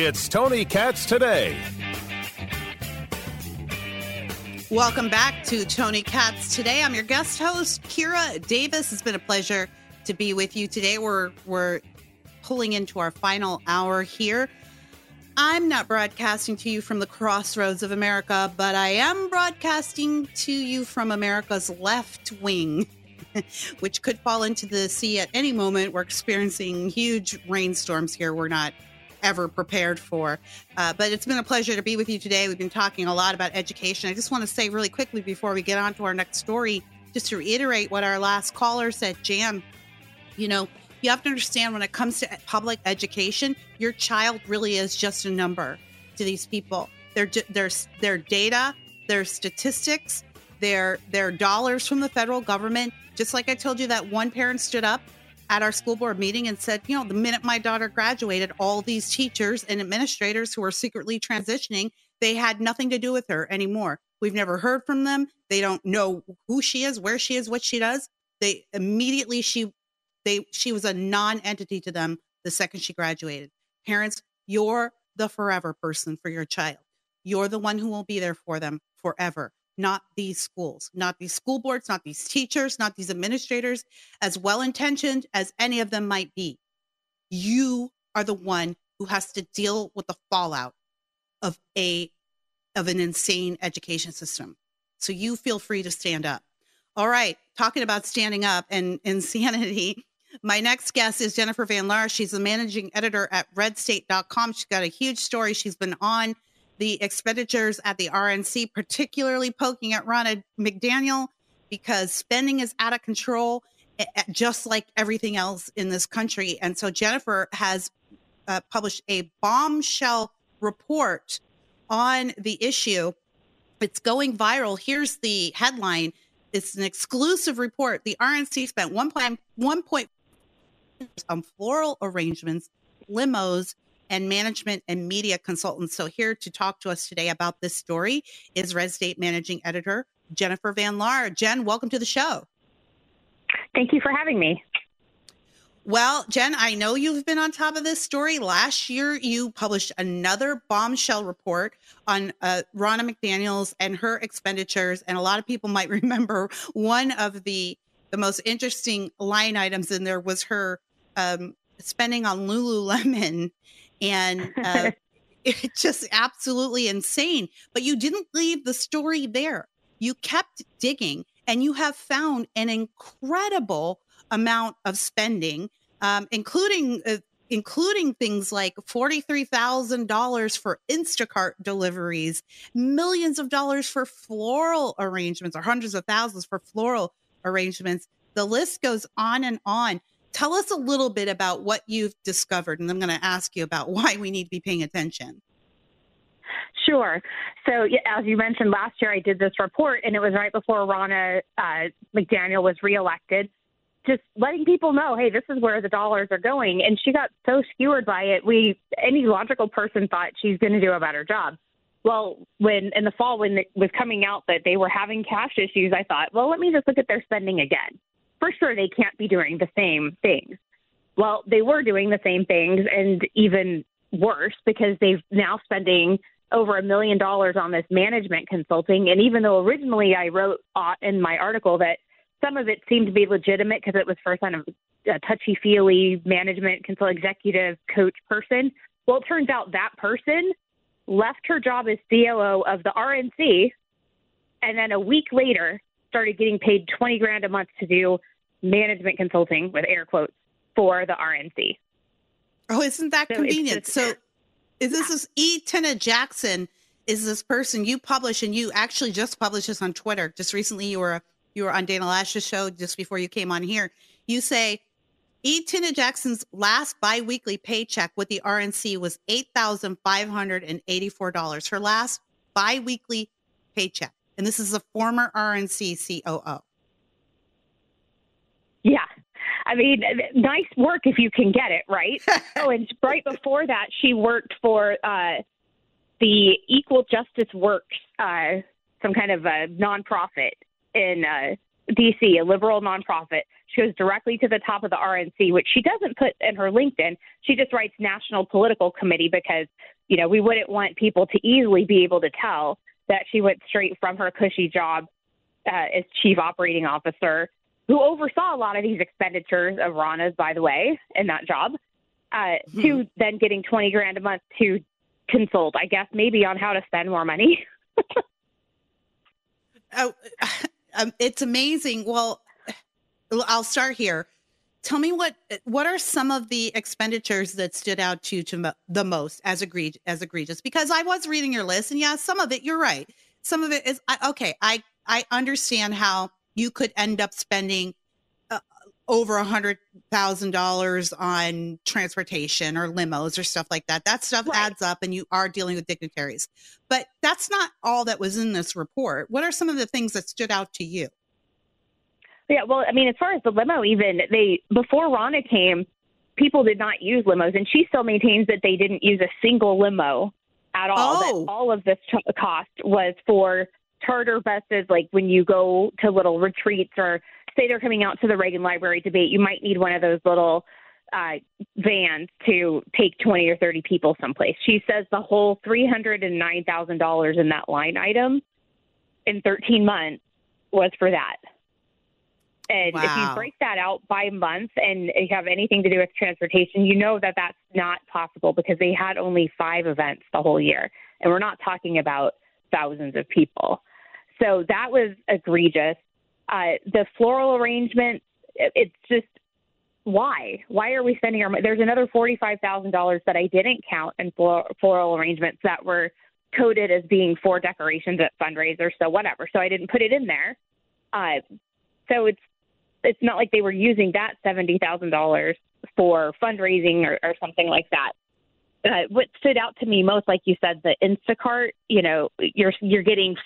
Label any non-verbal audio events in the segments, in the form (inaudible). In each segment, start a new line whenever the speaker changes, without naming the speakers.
It's Tony Katz today.
Welcome back to Tony Katz today. I'm your guest host, Kira Davis. It's been a pleasure to be with you today. We're we're pulling into our final hour here. I'm not broadcasting to you from the crossroads of America, but I am broadcasting to you from America's left wing, (laughs) which could fall into the sea at any moment. We're experiencing huge rainstorms here. We're not ever prepared for. Uh, but it's been a pleasure to be with you today. We've been talking a lot about education. I just want to say really quickly before we get on to our next story, just to reiterate what our last caller said, Jan, you know, you have to understand when it comes to public education, your child really is just a number to these people. Their their data, their statistics, their their dollars from the federal government. Just like I told you that one parent stood up at our school board meeting and said, you know, the minute my daughter graduated, all these teachers and administrators who were secretly transitioning, they had nothing to do with her anymore. We've never heard from them. They don't know who she is, where she is, what she does. They immediately she they she was a non-entity to them the second she graduated. Parents, you're the forever person for your child. You're the one who will be there for them forever, not these schools, not these school boards, not these teachers, not these administrators, as well intentioned as any of them might be. You are the one who has to deal with the fallout of a of an insane education system. So you feel free to stand up. All right, talking about standing up and insanity, (laughs) my next guest is Jennifer Van Laar. She's the managing editor at redstate.com. She's got a huge story. She's been on the expenditures at the RNC, particularly poking at Ronna McDaniel because spending is out of control, just like everything else in this country. And so Jennifer has uh, published a bombshell report on the issue. It's going viral. Here's the headline. It's an exclusive report. The RNC spent 1.1 point on floral arrangements, limos, and management and media consultants. So, here to talk to us today about this story is Red State Managing Editor Jennifer Van Laar. Jen, welcome to the show.
Thank you for having me.
Well, Jen, I know you've been on top of this story. Last year, you published another bombshell report on uh, Ronna McDaniels and her expenditures. And a lot of people (laughs) might remember one of the the most interesting line items in there was her um, spending on Lululemon, and (laughs) uh, it's just absolutely insane. But you didn't leave the story there. You kept digging, and you have found an incredible amount of spending, um, including uh, including things like $43,000 for Instacart deliveries, millions of dollars for floral arrangements, or hundreds of thousands for floral arrangements. The list goes on and on. Tell us a little bit about what you've discovered, and I'm going to ask you about (laughs) why we need to be paying attention.
Sure. So, as you mentioned, last year I did this report, and it was right before Ronna uh, McDaniel was reelected. Just letting people know, hey, this is where the dollars are going. And she got so skewered by it. We, any logical person thought she's going to do a better job. Well, when in the fall, when it was coming out that they were having cash issues, I thought, well, let me just look at their spending again for sure they can't be doing the same things. Well, they were doing the same things and even worse because they've now spending over a million dollars on this management consulting. And even though originally I wrote in my article that some of it seemed to be legitimate because it was for kind of a touchy feely management consult executive coach person. Well, it turns out that person left her job as COO of the RNC. And then a week later, started getting paid 20 grand a month to do management consulting with air quotes for the RNC.
Oh, isn't that so convenient? Just, so is this this E. Tina Jackson is this person you publish and you actually just published this on Twitter. Just recently you were you were on Dana Loesch's show just before you came on here. You say E. Tina Jackson's last biweekly paycheck with the RNC was eight thousand five hundred and eighty-four dollars. Her last biweekly paycheck and this is a former RNC COO.
Yeah. I mean, nice work if you can get it, right? (laughs) oh, and right before that, she worked for uh, the Equal Justice Works, uh, some kind of a nonprofit in uh, DC, a liberal nonprofit. She goes directly to the top of the RNC, which she doesn't put in her LinkedIn. She just writes National Political Committee because, you know, we wouldn't want people to easily be able to tell that she went straight from her cushy job uh, as chief operating officer, who oversaw a lot of these expenditures of Ronna's, by the way, in that job, uh, hmm. to then getting 20 grand a month to consult, I guess, maybe on how to spend more money. (laughs)
oh, (laughs) um, it's amazing. Well, I'll start here. Tell me what what are some of the expenditures that stood out to you to the most as egregious as egregious? Because I was reading your list, and yeah, some of it you're right. Some of it is okay. I I understand how you could end up spending uh, over a hundred thousand dollars on transportation or limos or stuff like that. That stuff right. adds up, and you are dealing with dignitaries. But that's not all that was in this report. What are some of the things that stood out to you?
Yeah, well, I mean, as far as the limo, even they before Ronna came, people did not use limos, and she still maintains that they didn't use a single limo at all. Oh. That all of this t- cost was for charter buses, like when you go to little retreats or say they're coming out to the Reagan Library debate, you might need one of those little uh, vans to take 20 or 30 people someplace. She says the whole $309,000 in that line item in 13 months was for that. And wow. if you break that out by month and you have anything to do with transportation, you know that that's not possible because they had only five events the whole year. And we're not talking about thousands of people. So that was egregious. Uh, the floral arrangement, it's just why? Why are we spending our money? There's another $45,000 that I didn't count in floral, floral arrangements that were coded as being for decorations at fundraisers, so whatever. So I didn't put it in there. Uh, so it's it's not like they were using that seventy thousand dollars for fundraising or, or something like that. Uh, what stood out to me most, like you said, the Instacart. You know, you're you're getting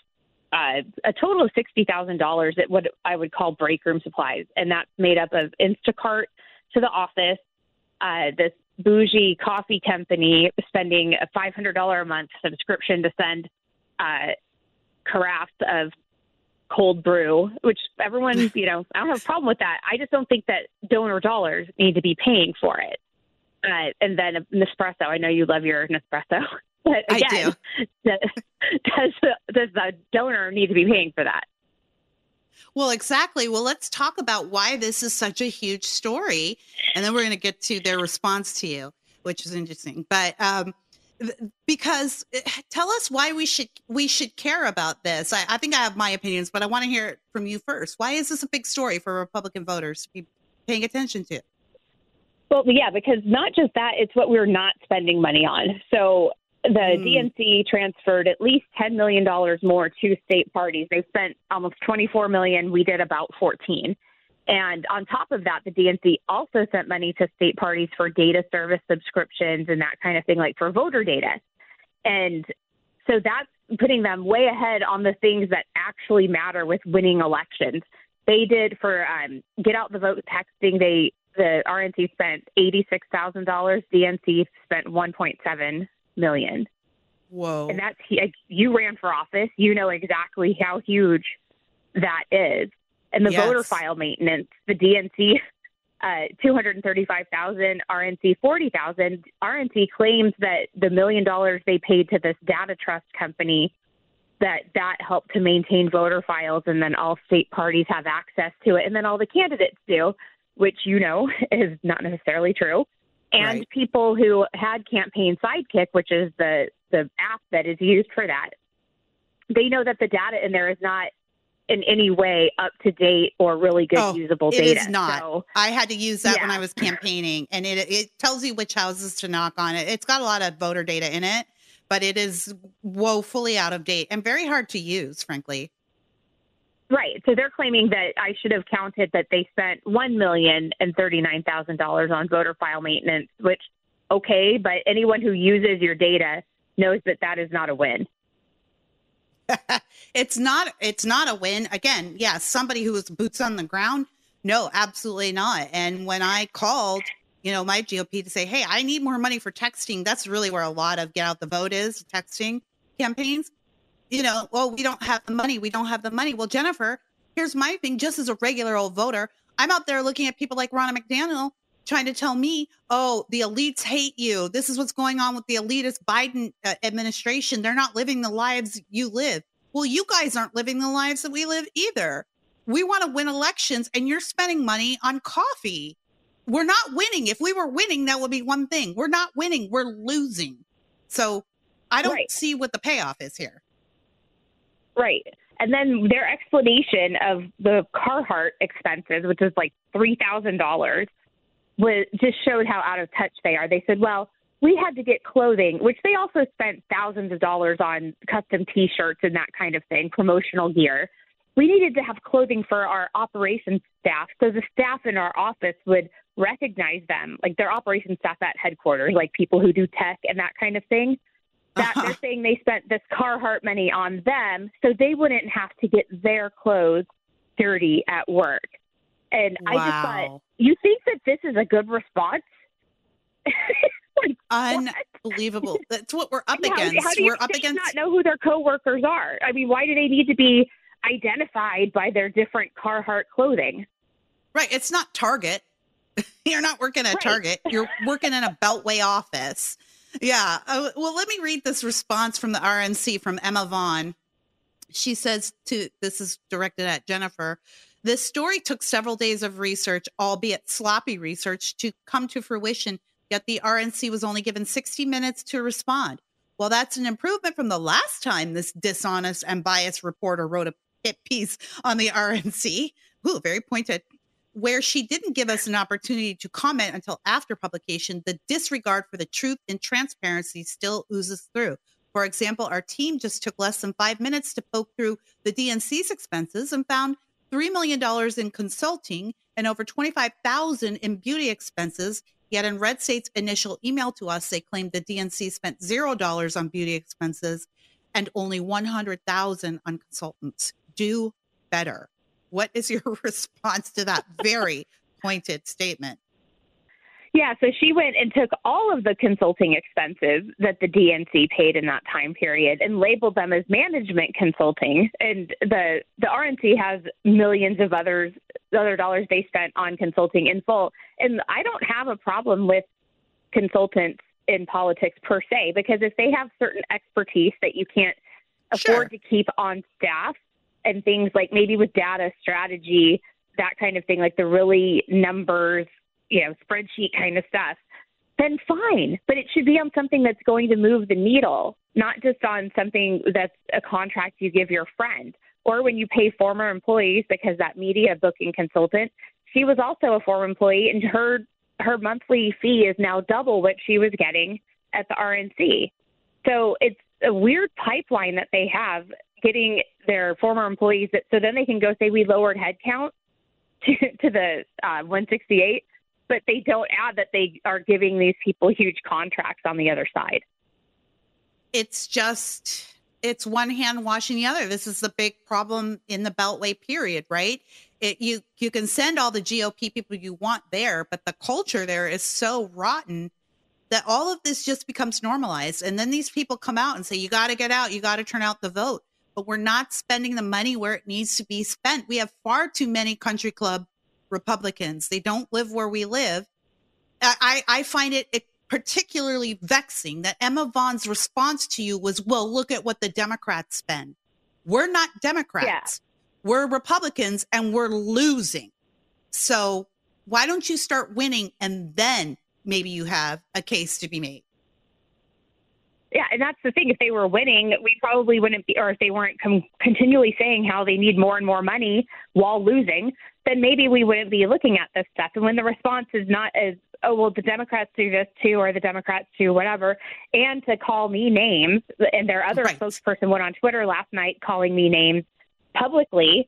uh, a total of sixty thousand dollars at what I would call break room supplies, and that's made up of Instacart to the office, uh, this bougie coffee company spending a five hundred dollar a month subscription to send uh, carafes of cold brew, which everyone, (laughs) you know, I don't have a problem with that. I just don't think that donor dollars need to be paying for it. Uh, and then Nespresso. I know you love your Nespresso, (laughs) but again, (laughs) does, does does the donor need to be paying for that?
Well, exactly. Well, let's talk about why this is such a huge story, and then we're going to get to their response to you, which is interesting. But um, because eh, tell us why we should we should care about this. I, I think I have my opinions, but I want to hear it from you first. Why is this a big story for Republican voters to be paying attention to?
Well, yeah, because not just that, it's what we're not spending money on. So the mm. DNC transferred at least $10 million more to state parties. They spent almost 24 million. We did about 14. And on top of that, the DNC also sent money to state parties for data service subscriptions and that kind of thing, like for voter data. And so that's putting them way ahead on the things that actually matter with winning elections. They did for um, get out the vote texting. They the RNC spent eighty six thousand dollars. DNC spent one point seven million.
Whoa!
And that's you ran for office. You know exactly how huge that is and the yes. voter file maintenance, the DNC uh, 235,000, RNC 40,000. RNC claims that the million dollars they paid to this data trust company that that helped to maintain voter files and then all state parties have access to it and then all the candidates do, which you know (laughs) is not necessarily true. And right. people who had campaign sidekick, which is the the app that is used for that, they know that the data in there is not in any way up to date or really good oh, usable data.
It is not. So, I had to use that yeah. when I was campaigning, and it it tells you which houses to knock on. It it's got a lot of voter data in it, but it is woefully out of date and very hard to use, frankly.
Right. So they're claiming that I should have counted that they spent one million and thirty nine thousand dollars on voter file maintenance, which okay, but anyone who uses your data knows that that is not a win. (laughs)
it's not it's not a win. Again, yeah, somebody who was boots on the ground. No, absolutely not. And when I called, you know, my GOP to say, "Hey, I need more money for texting." That's really where a lot of get out the vote is, texting campaigns. You know, well, we don't have the money. We don't have the money. Well, Jennifer, here's my thing just as a regular old voter, I'm out there looking at people like Ronna McDaniel trying to tell me, oh, the elites hate you. This is what's going on with the elitist Biden uh, administration. They're not living the lives you live. Well, you guys aren't living the lives that we live either. We want to win elections and you're spending money on coffee. We're not winning. If we were winning, that would be one thing. We're not winning, we're losing. So I don't
Right.
see what the payoff is here.
Right. And then their explanation of the Carhartt expenses, which is like three thousand dollars, was just showed how out of touch they are. They said, "Well, we had to get clothing, which they also spent thousands of dollars on custom T-shirts and that kind of thing, promotional gear. We needed to have clothing for our operations staff, so the staff in our office would recognize them, like their operations staff at headquarters, like people who do tech and that kind of thing." that
Uh-huh.
they're saying they spent this Carhartt money on them so they wouldn't have to get their clothes dirty at work. And I just thought,
Wow.
you think that this is a good response? (laughs) like, what?
Unbelievable. (laughs) That's what we're up
How-
against.
How
we're up against
not know who their coworkers are? I mean, why do they need to be identified by their different Carhartt clothing?
Right. It's not Target. (laughs) You're not working at
Right.
Target. You're working in a Beltway office. Yeah. Uh, well, let me read this response from the RNC from Emma Vaughn. She says to this is directed at Jennifer. This story took several days of research, albeit sloppy research, to come to fruition. Yet the RNC was only given 60 minutes to respond. Well, that's an improvement from the last time this dishonest and biased reporter wrote a hit piece on the RNC. Ooh, very pointed where she didn't give us an opportunity to comment until after publication, the disregard for the truth and transparency still oozes through. For example, our team just took less than five minutes to poke through the DNC's expenses and found $3 million in consulting and over 25000 in beauty expenses. Yet in Red State's initial email to us, they claimed the DNC spent $0 on beauty expenses and only 100000 on consultants. Do better. What is your (laughs) response to that very pointed statement?
Yeah, so she went and took all of the consulting expenses that the DNC paid in that time period and labeled them as management consulting. And the the RNC has millions of others other dollars they spent on consulting in full. And I don't have a problem with consultants in politics per se because if they have certain expertise that you can't
Sure.
afford to keep on staff and things like maybe with data strategy, that kind of thing, like the really numbers you know, spreadsheet kind of stuff, then fine. But it should be on something that's going to move the needle, not just on something that's a contract you give your friend or when you pay former employees because that media booking consultant, she was also a former employee and her her monthly fee is now double what she was getting at the RNC. So it's a weird pipeline that they have getting their former employees that so then they can go say we lowered headcount (laughs) to, to the uh, 168 but they don't add that they are giving these people huge contracts on the other side.
It's just it's one hand washing the other. This is the big problem in the Beltway period, right? It, you you can send all the GOP people you want there, but the culture there is so rotten that all of this just becomes normalized. And then these people come out and say, "You got to get out. You got to turn out the vote." But we're not spending the money where it needs to be spent. We have far too many country club Republicans. They don't live where we live. I, I find it, it particularly vexing that Emma Vaughn's response to you was, well, look at what the Democrats spend. We're not Democrats. We're Republicans and we're losing. So why don't you start winning and then maybe you have a case to be made?
Yeah, and that's the thing. If they were winning, we probably wouldn't be, or if they weren't com- continually saying how they need more and more money while losing, then maybe we wouldn't be looking at this stuff. And when the response is not as, oh, well, the Democrats do this too, or the Democrats do whatever, and to call me names, and their other
Right.
spokesperson went on Twitter last night calling me names publicly.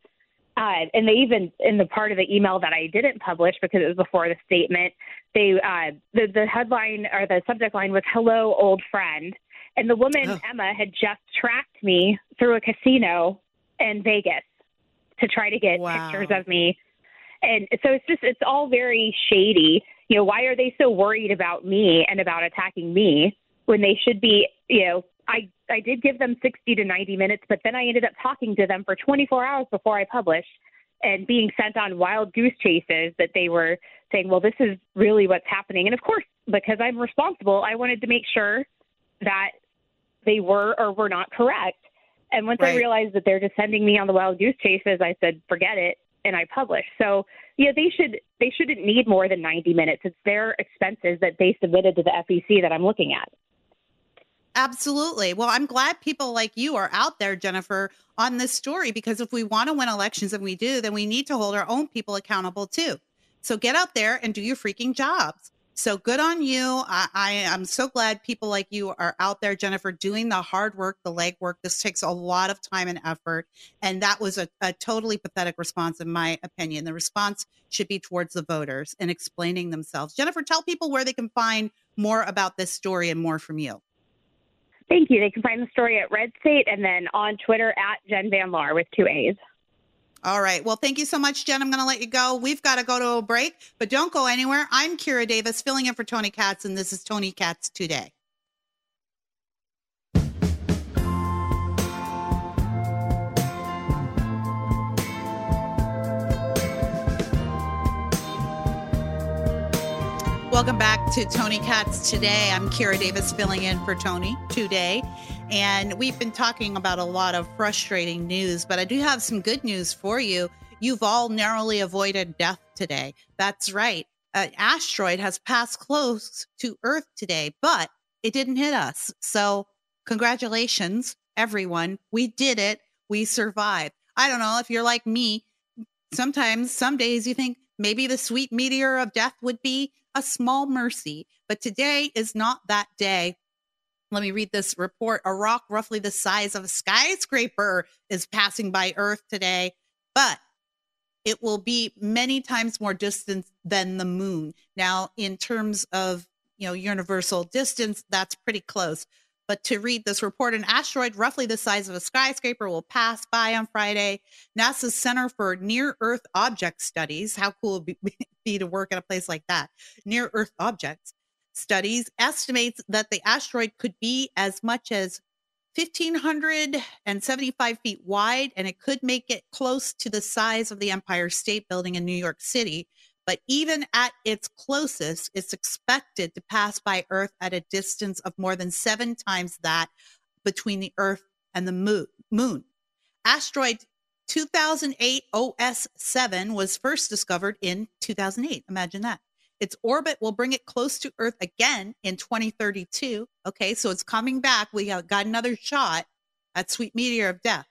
Uh, and they even in the part of the email that I didn't publish because it was before the statement, they uh, the the headline or the subject line was "Hello, old friend," and the woman
Oh.
Emma had just tracked me through a casino in Vegas to try to get
Wow.
pictures of me, and so it's just it's all very shady. You know, why are they so worried about me and about attacking me when they should be? You know, I I did give them 60 to 90 minutes, but then I ended up talking to them for 24 hours before I published. and being sent on wild goose chases that they were saying, well, this is really what's happening. And of course, because I'm responsible, I wanted to make sure that they were or were not correct. And once right. I realized that they're just sending me on the wild goose chases, I said, forget it, and I published. So yeah, they should they shouldn't need more than 90 minutes. It's their expenses that they submitted to the FEC that I'm looking at.
Absolutely. Well, I'm glad people like you are out there, Jennifer, on this story because if we want to win elections and we do, then we need to hold our own people accountable too. So get out there and do your freaking jobs. So good on you. I, I am so glad people like you are out there, Jennifer, doing the hard work, the legwork. This takes a lot of time and effort. And that was a, a totally pathetic response, in my opinion. The response should be towards the voters and explaining themselves. Jennifer, tell people where they can find more about this story and more from you.
Thank you. They can find the story at Red State and then on Twitter at Jen Van Laar with two A's.
All right. Well, thank you so much, Jen. I'm going to let you go. We've got to go to a break, but don't go anywhere. I'm Kira Davis, filling in for Tony Katz, and this is Tony Katz Today. Welcome back to Tony Katz today. I'm Kira Davis filling in for Tony today. And we've been talking about a lot of frustrating news, but I do have some good news for you. You've all narrowly avoided death today. That's right. An asteroid has passed close to Earth today, but it didn't hit us. So, congratulations, everyone. We did it. We survived. I don't know if you're like me. Sometimes, some days you think maybe the sweet meteor of death would be a small mercy, but today is not that day. Let me read this report. A rock roughly the size of a skyscraper is passing by Earth today, but it will be many times more distant than the moon. Now, in terms of you know universal distance, that's pretty close. But to read this report, an asteroid roughly the size of a skyscraper will pass by on Friday. NASA's Center for Near Earth Object Studies, how cool would it (laughs) be to work at a place like that? Near Earth Objects Studies estimates that the asteroid could be as much as 1,575 feet wide, and it could make it close to the size of the Empire State Building in New York City. But even at its closest, it's expected to pass by Earth at a distance of more than seven times that between the Earth and the moon. Asteroid 2008 OS 7 was first discovered in 2008. Imagine that. Its orbit will bring it close to Earth again in 2032. Okay, so it's coming back. We got another shot at sweet meteor of death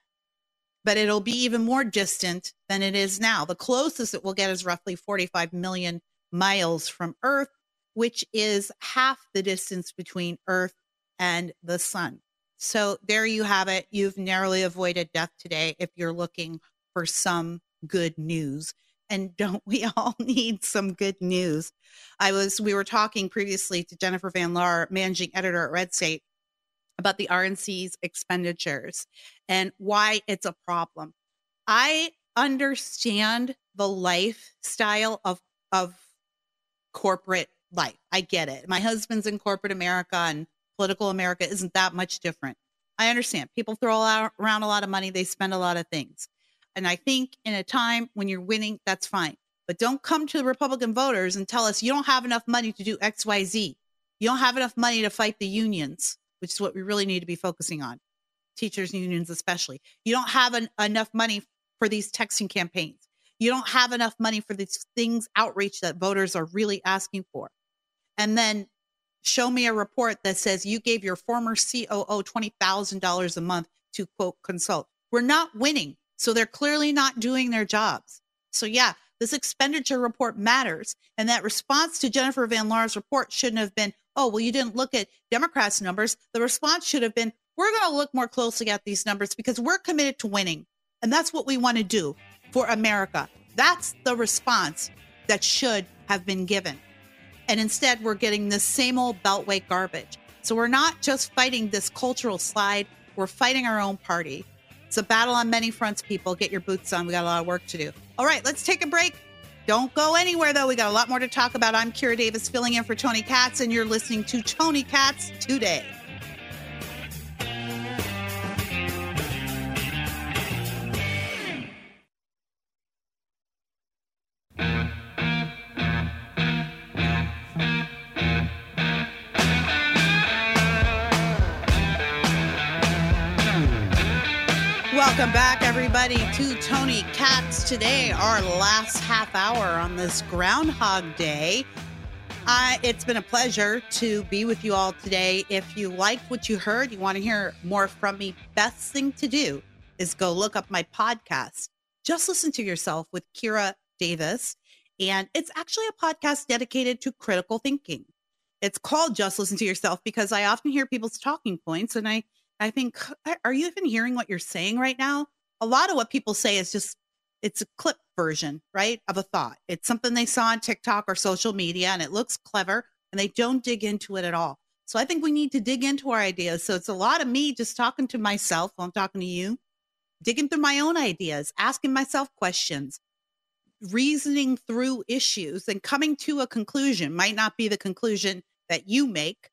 but it'll be even more distant than it is now. The closest it will get is roughly 45 million miles from Earth, which is half the distance between Earth and the sun. So there you have it. You've narrowly avoided death today if you're looking for some good news. And don't we (laughs) all need some good news? I was, we were talking previously to Jennifer Van Laar, managing editor at Red State, about the RNC's expenditures and why it's a problem. I understand the lifestyle of of corporate life. I get it. My husband's in corporate America and political America isn't that much different. I understand. People throw around a lot of money, they spend a lot of things. And I think in a time when you're winning, that's fine. But don't come to the Republican voters and tell us you don't have enough money to do XYZ. You don't have enough money to fight the unions which is what we really need to be focusing on, teachers unions especially. You don't have an, enough money for these texting campaigns. You don't have enough money for these things outreach that voters are really asking for. And then show me a report that says you gave your former COO $20,000 a month to quote consult. We're not winning. So they're clearly not doing their jobs. So yeah, this expenditure report matters. And that response to Jennifer Van Laar's report shouldn't have been, oh, well, you didn't look at Democrats' numbers. The response should have been, we're going to look more closely at these numbers because we're committed to winning. And that's what we want to do for America. That's the response that should have been given. And instead, we're getting the same old Beltway garbage. So we're not just fighting this cultural slide, we're fighting our own party. It's a battle on many fronts, people. Get your boots on. We got a lot of work to do. All right, let's take a break. Don't go anywhere, though. We got a lot more to talk about. I'm Kira Davis filling in for Tony Katz, and you're listening to Tony Katz today. Welcome back, everybody, to Tony Katz. Today, our last half hour on this Groundhog Day. It's been a pleasure to be with you all today. If you liked what you heard, you want to hear more from me, best thing to do is go look up my podcast. Just listen to yourself with Kira Davis. And it's actually a podcast dedicated to critical thinking. It's called Just Listen to Yourself because I often hear people's talking points and I I think are you even hearing what you're saying right now? A lot of what people say is just it's a clip version, right, of a thought. It's something they saw on TikTok or social media and it looks clever and they don't dig into it at all. So I think we need to dig into our ideas. So it's a lot of me just talking to myself while I'm talking to you, digging through my own ideas, asking myself questions, reasoning through issues and coming to a conclusion might not be the conclusion that you make.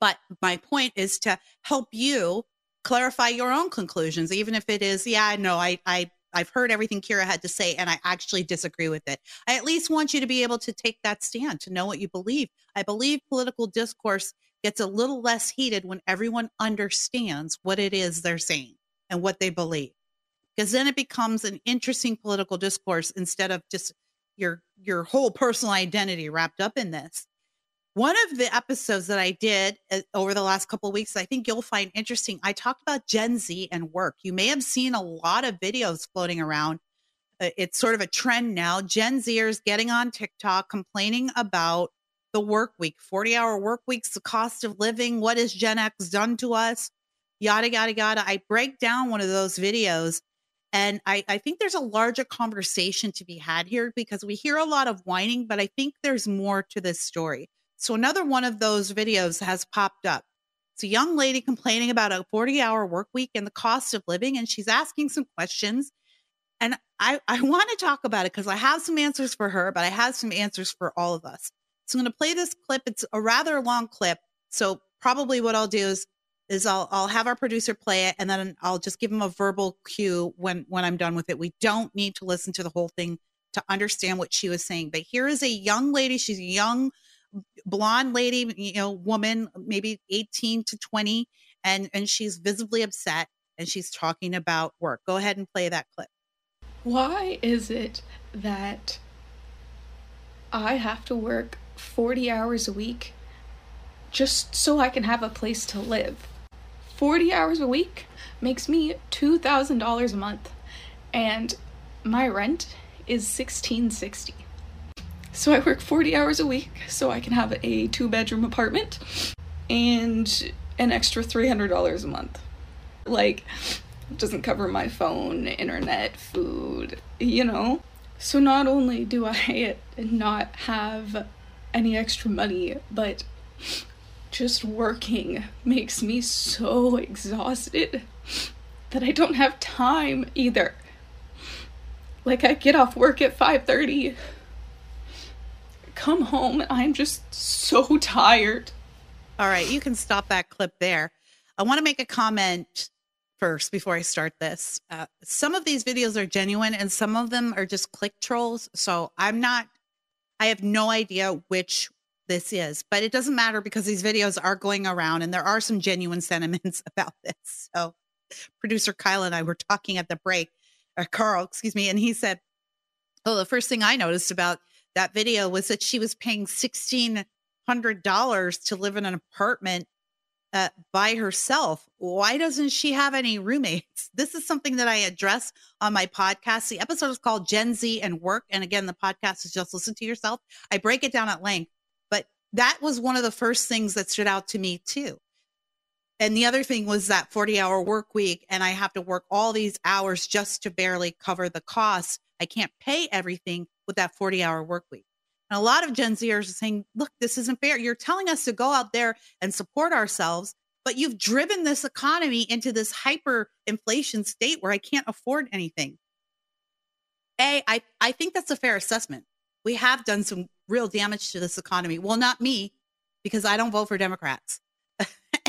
But my point is to help you clarify your own conclusions, even if it is, yeah, no, I, I I've heard everything Kira had to say and I actually disagree with it. I at least want you to be able to take that stand, to know what you believe. I believe political discourse gets a little less heated when everyone understands what it is they're saying and what they believe. Because then it becomes an interesting political discourse instead of just your your whole personal identity wrapped up in this. One of the episodes that I did uh, over the last couple of weeks, I think you'll find interesting. I talked about Gen Z and work. You may have seen a lot of videos floating around. Uh, it's sort of a trend now. Gen Zers getting on TikTok complaining about the work week, 40 hour work weeks, the cost of living. What has Gen X done to us? Yada, yada, yada. I break down one of those videos. And I, I think there's a larger conversation to be had here because we hear a lot of whining, but I think there's more to this story. So another one of those videos has popped up. It's a young lady complaining about a 40 hour work week and the cost of living, and she's asking some questions. And I, I (laughs) want to talk about it because I have some answers for her, but I have some answers for all of us. So I'm going to play this clip. It's a rather long clip. So probably what I'll do is is I'll I'll have our producer play it and then I'll just give him a verbal cue when when I'm done with it. We don't need to listen to the whole thing to understand what she was saying. But here is a young lady. She's a young blonde lady, you know, woman, maybe 18 to 20, and and she's visibly upset and she's talking about work. Go ahead and play that clip.
Why is it that I have to work 40 hours a week just so I can have a place to live? 40 hours a week makes me $2,000 a month and my rent is 1660. So I work 40 hours a week so I can have a two bedroom apartment and an extra $300 a month. Like, it doesn't cover my phone, internet, food, you know? So not only do I (laughs) not have any extra money, but just working makes me so exhausted that I don't have time either. Like I get off work at 5:30 come home I'm just so tired.
All right, you can stop that clip there. I want to make a comment first before I start this. Uh, some of these videos are genuine and some of them are just click trolls. So I'm not, I have no idea which this is, but it doesn't matter because these videos are going around and there are some genuine (laughs) sentiments about this. So producer Kyle and I were talking at the break, or Carl, excuse me, and he said, Oh, the first thing I noticed about that video was that she was paying $1,600 to live in an apartment uh, by herself. Why doesn't she have any roommates? (laughs) This is something that I address on my podcast. The episode is called Gen Z and Work. And again, the podcast is just listen to yourself. I break it down at length, but that was one of the first things that stood out to me too. And the other thing was that 40 hour work week, and I have to work all these hours just to barely cover the costs. I can't pay everything with that 40 hour work week. And a lot of Gen Zers are saying, look, this isn't fair. You're telling us to go out there and support ourselves, but you've driven this economy into this hyper inflation state where I can't afford anything. A, I, I think that's a fair assessment. We have done some real damage to this economy. Well, not me, because I don't vote for Democrats (laughs)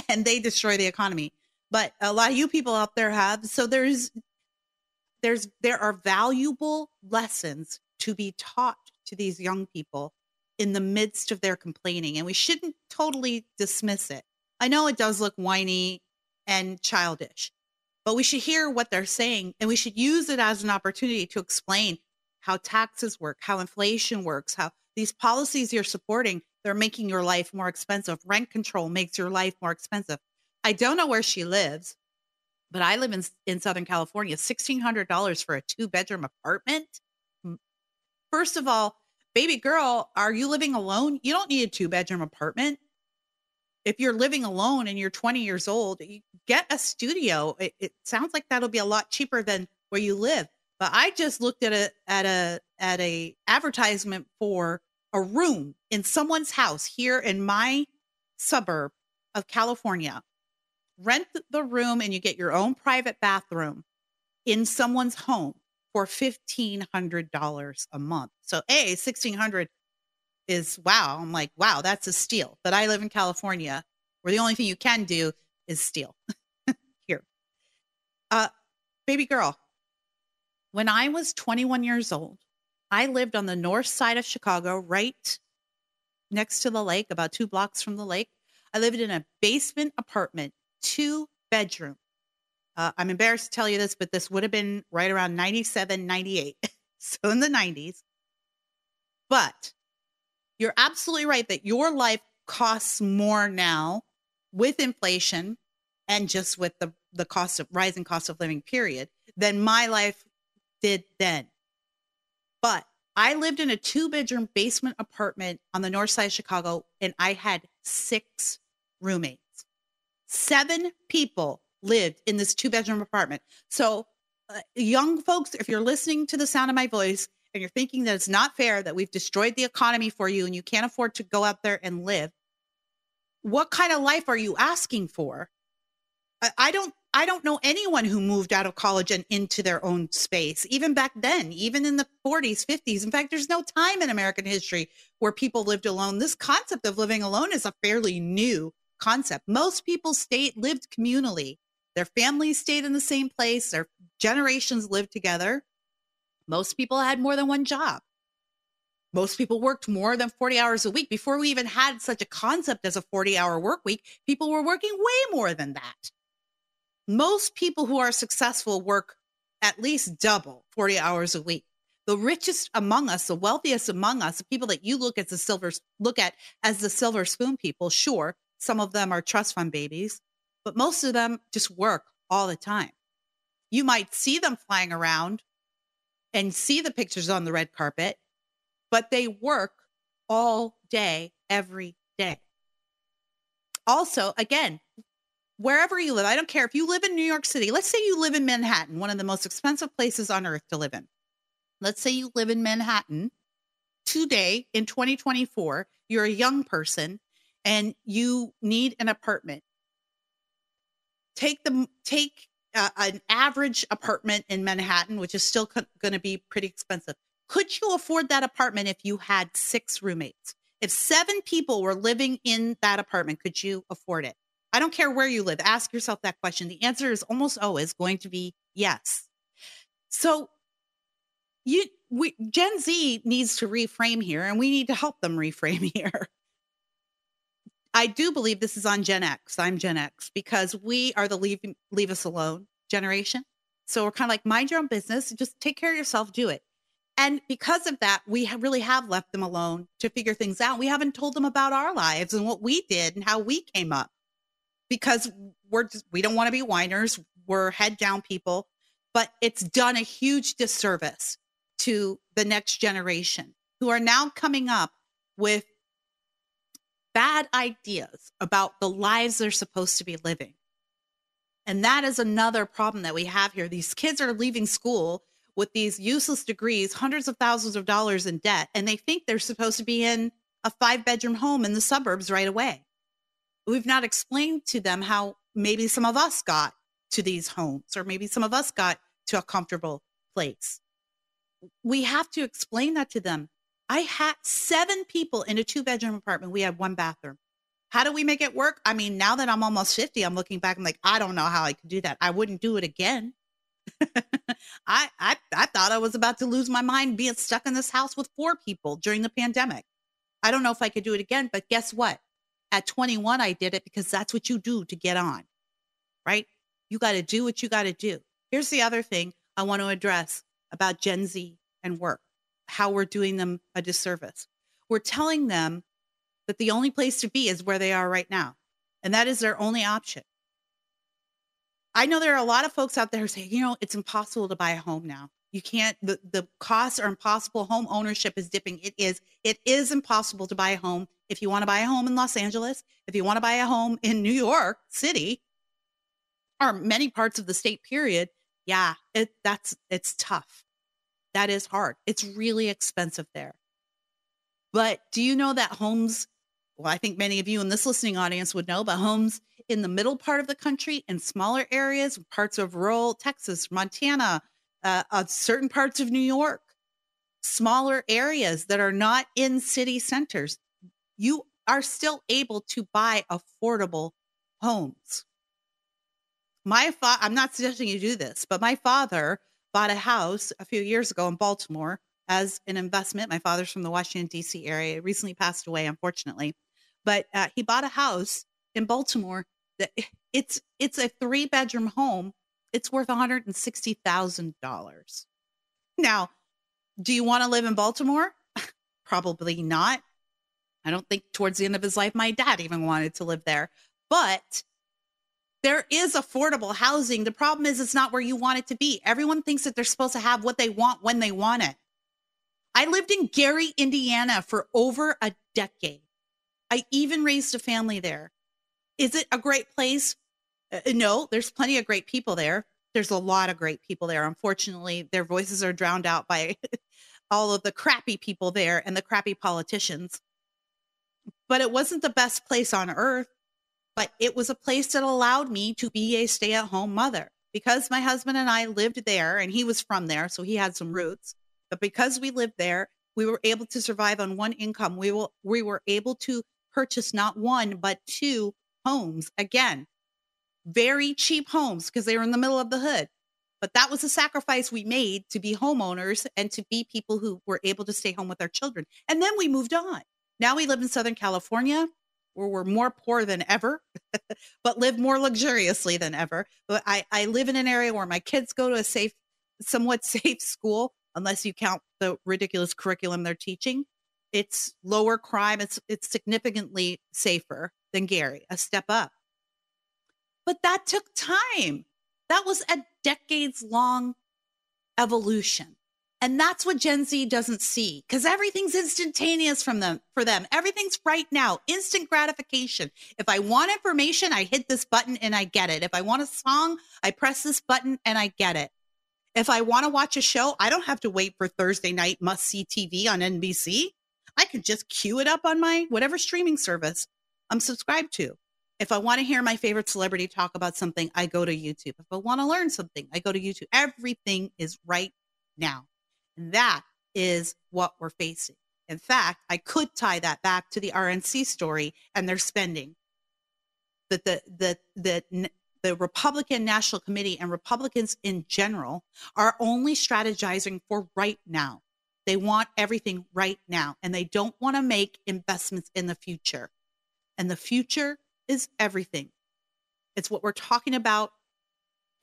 and they destroy the economy. But a lot of you people out there have. So there's there's there are valuable lessons to be taught to these young people in the midst of their complaining. And we shouldn't totally dismiss it. I know it does look whiny and childish, but we should hear what they're saying and we should use it as an opportunity to explain how taxes work, how inflation works, how these policies you're supporting, they're making your life more expensive. Rent control makes your life more expensive. I don't know where she lives, but I live in, in Southern California. $1,600 for a two bedroom apartment. First of all, baby girl, are you living alone? You don't need a two bedroom apartment. If you're living alone and you're 20 years old, get a studio. It, it sounds like that'll be a lot cheaper than where you live. But I just looked at a at a at a advertisement for a room in someone's house here in my suburb of California. Rent the room and you get your own private bathroom in someone's home for $1500 a month. So A, 1600 is wow. I'm like, wow, that's a steal. But I live in California where the only thing you can do is steal (laughs) here. Uh baby girl, when I was 21 years old, I lived on the north side of Chicago, right next to the lake, about two blocks from the lake. I lived in a basement apartment, two bedroom. Uh, I'm embarrassed to tell you this, but this would have been right around 97, 98. (laughs) so in the 90s. But you're absolutely right that your life costs more now with inflation and just with the, the cost of rising cost of living period than my life did then. But I lived in a two bedroom basement apartment on the north side of Chicago and I had six roommates. Seven people lived in this two bedroom apartment. So, uh, young folks, if you're listening to the sound of my voice and you're thinking that it's not fair that we've destroyed the economy for you and you can't afford to go out there and live, what kind of life are you asking for? I, I don't I don't know anyone who moved out of college and into their own space, even back then, even in the 40s, 50s. In fact, there's no time in American history where people lived alone. This concept of living alone is a fairly new concept. Most people stayed lived communally. Their families stayed in the same place, their generations lived together. Most people had more than one job. Most people worked more than 40 hours a week. Before we even had such a concept as a 40 hour work week, people were working way more than that most people who are successful work at least double 40 hours a week. The richest among us, the wealthiest among us, the people that you look at the silver look at as the silver spoon people, sure, some of them are trust fund babies, but most of them just work all the time. You might see them flying around and see the pictures on the red carpet, but they work all day, every day. Also, again, wherever you live, I don't care if you live in New York City. Let's say you live in Manhattan, one of the most expensive places on earth to live in. Let's say you live in Manhattan today in 2024, you're a young person and you need an apartment. Take the take uh, an average apartment in Manhattan, which is still co- going to be pretty expensive. Could you afford that apartment if you had six roommates? If seven people were living in that apartment, could you afford it? I don't care where you live. Ask yourself that question. The answer is almost always going to be yes. So you we Gen Z needs to reframe here and we need to help them reframe (laughs) here. I do believe this is on Gen X. I'm Gen X because we are the leave leave us alone generation. So we're kind of like mind your own business, just take care of yourself, do it. And because of that, we really have left them alone to figure things out. We haven't told them about our lives and what we did and how we came up because we're just, we don't want to be whiners. We're head down people, but it's done a huge disservice to the next generation who are now coming up with bad ideas about the lives they're supposed to be living. And that is another problem that we have here. These kids are leaving school with these useless degrees, hundreds of thousands of dollars in debt, and they think they're supposed to be in a five bedroom home in the suburbs right away we've not explained to them how maybe some of us got to these homes or maybe some of us got to a comfortable place. We have to explain that to them. I had seven people in a two bedroom apartment. We had one bathroom. How do we make it work? I mean, now that I'm almost 50, I'm looking back, I'm like, I don't know how I could do that. I wouldn't do it again. (laughs) I, I I thought I was about to lose my mind being stuck in this house with four people during the pandemic. I don't know if I could do it again, but guess what? At 21, I did it because that's what you do to get on, right? You got to do what you got to do. Here's the other thing I want to address about Gen Z and work, how we're doing them a disservice. We're telling them that the only place to be is where they are right now, and that is their only option. I know there are a lot of folks out there who say, you know, it's impossible to buy a home now. You can't, the, the costs are impossible. Home ownership is dipping. It is, it is impossible to buy a home. If you want to buy a home in Los Angeles, if you want to buy a home in New York City, or many parts of the state period, yeah, it, that's, it's tough. That is hard. It's really expensive there. But do you know that homes, well, I think many of you in this listening audience would know, but homes in the middle part of the country in smaller areas, parts of rural Texas, Montana, uh, uh, certain parts of New York, smaller areas that are not in city centers, you are still able to buy affordable homes. My fa- I'm not suggesting you do this, but my father bought a house a few years ago in Baltimore as an investment. My father's from the Washington D.C. area. He recently passed away, unfortunately, but uh, he bought a house in Baltimore that it's it's a three bedroom home. It's worth one hundred and sixty thousand dollars. Now, do you want to live in Baltimore? (laughs) Probably not. I don't think towards the end of his life my dad even wanted to live there. But there is affordable housing. The problem is it's not where you want it to be. Everyone thinks that they're supposed to have what they want when they want it. I lived in Gary, Indiana for over a decade. I even raised a family there. Is it a great place? Uh, no, there's plenty of great people there. There's a lot of great people there. Unfortunately, their voices are drowned out by (laughs) all of the crappy people there and the crappy politicians. But it wasn't the best place on earth, but it was a place that allowed me to be a stay at home mother because my husband and I lived there and he was from there. So he had some roots. But because we lived there, we were able to survive on one income. We will, we were able to purchase not one, but two homes again. Very cheap homes because they were in the middle of the hood. But that was a sacrifice we made to be homeowners and to be people who were able to stay home with our children. And then we moved on. Now we live in Southern California where we're more poor than ever, (laughs) but live more luxuriously than ever. But I, I live in an area where my kids go to a safe, somewhat (laughs) safe school, unless you count the ridiculous curriculum they're teaching. It's lower crime. It's it's significantly safer than Gary, a step up. But that took time. That was a decades long evolution. And that's what Gen Z doesn't see because everything's instantaneous from them for them. Everything's right now, instant gratification. If I want information, I hit this button and I get it. If I want a song, I press this button and I get it. If I want to watch a show, I don't have to wait for Thursday night must see TV on NBC. I can just queue it up on my whatever streaming service I'm subscribed to. If I want to hear my favorite celebrity talk about something, I go to YouTube. If I want to learn something, I go to YouTube. Everything is right now. And that is what we're facing. In fact, I could tie that back to the RNC story and their spending. That the the the the Republican National Committee and Republicans in general are only strategizing for right now. They want everything right now and they don't want to make investments in the future. And the future is everything. It's what we're talking about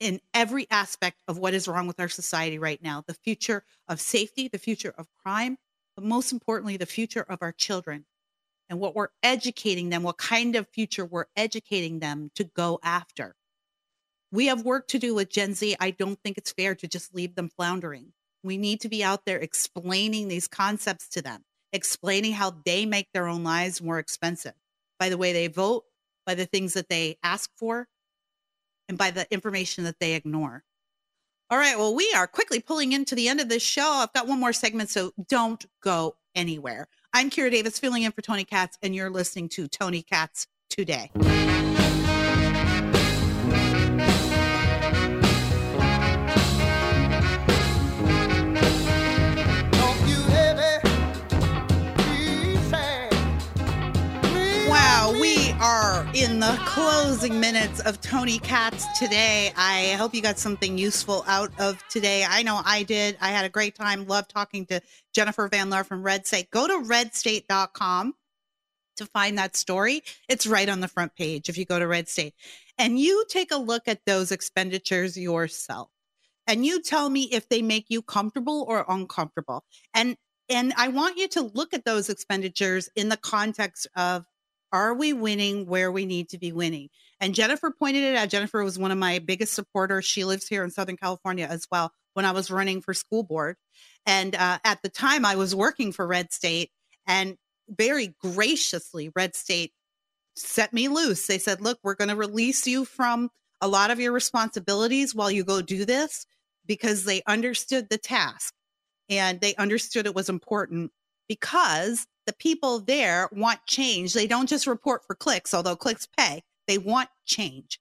in every aspect of what is wrong with our society right now the future of safety, the future of crime, but most importantly, the future of our children and what we're educating them, what kind of future we're educating them to go after. We have work to do with Gen Z. I don't think it's fair to just leave them floundering. We need to be out there explaining these concepts to them, explaining how they make their own lives more expensive by the way they vote, by the things that they ask for, and by the information that they ignore. All right, well, we are quickly pulling into the end of this show. I've got one more segment, so don't go anywhere. I'm Kira Davis, filling in for Tony Katz, and you're listening to Tony Katz today. Closing minutes of Tony Katz today. I hope you got something useful out of today. I know I did. I had a great time. Love talking to Jennifer Van Laar from Red State. Go to redstate.com to find that story, it's right on the front page if you go to Red State. And you take a look at those expenditures yourself and you tell me if they make you comfortable or uncomfortable. And and I want you to look at those expenditures in the context of are we winning where we need to be winning? And Jennifer pointed it out. Jennifer was one of my biggest supporters. She lives here in Southern California as well when I was running for school board. And uh, at the time, I was working for Red State, and very graciously, Red State set me loose. They said, Look, we're going to release you from a lot of your responsibilities while you go do this because they understood the task and they understood it was important because the people there want change. They don't just report for clicks, although clicks pay. They want change.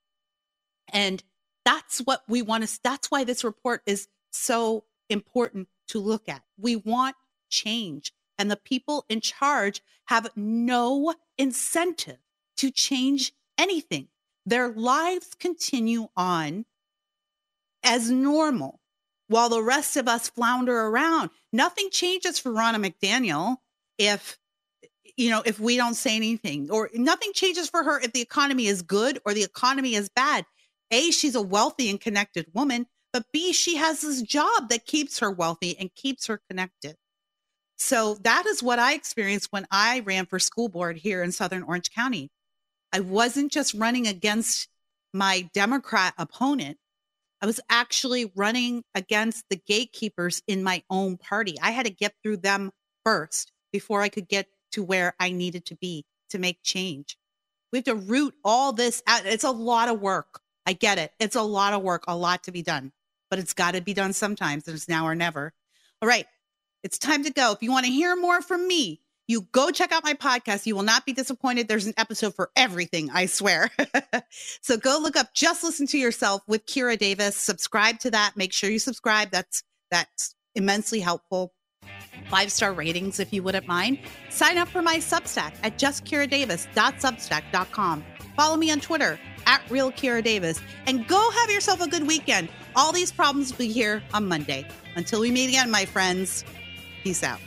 And that's what we want to, that's why this report is so important to look at. We want change. And the people in charge have no incentive to change anything. Their lives continue on as normal while the rest of us flounder around. Nothing changes for Ronna McDaniel if you know if we don't say anything or nothing changes for her if the economy is good or the economy is bad. A, she's a wealthy and connected woman, but B, she has this job that keeps her wealthy and keeps her connected. So that is what I experienced when I ran for school board here in Southern Orange County. I wasn't just running against my Democrat opponent. I was actually running against the gatekeepers in my own party. I had to get through them first before I could get to where I needed to be to make change. We have to root all this out. It's a lot of work. I get it. It's a lot of work, a lot to be done, but it's got to be done sometimes. And it's now or never. All right. It's time to go. If you want to hear more from me, you go check out my podcast. You will not be disappointed. There's an episode for everything, I swear. (laughs) so go look up Just Listen to Yourself with Kira Davis. Subscribe to that. Make sure you subscribe. That's that's immensely helpful. Five star ratings if you wouldn't mind. Sign up for my Substack at justkiradavis.substack.com. Follow me on Twitter at Real Kira Davis and go have yourself a good weekend. All these problems will be here on Monday. Until we meet again, my friends, peace out.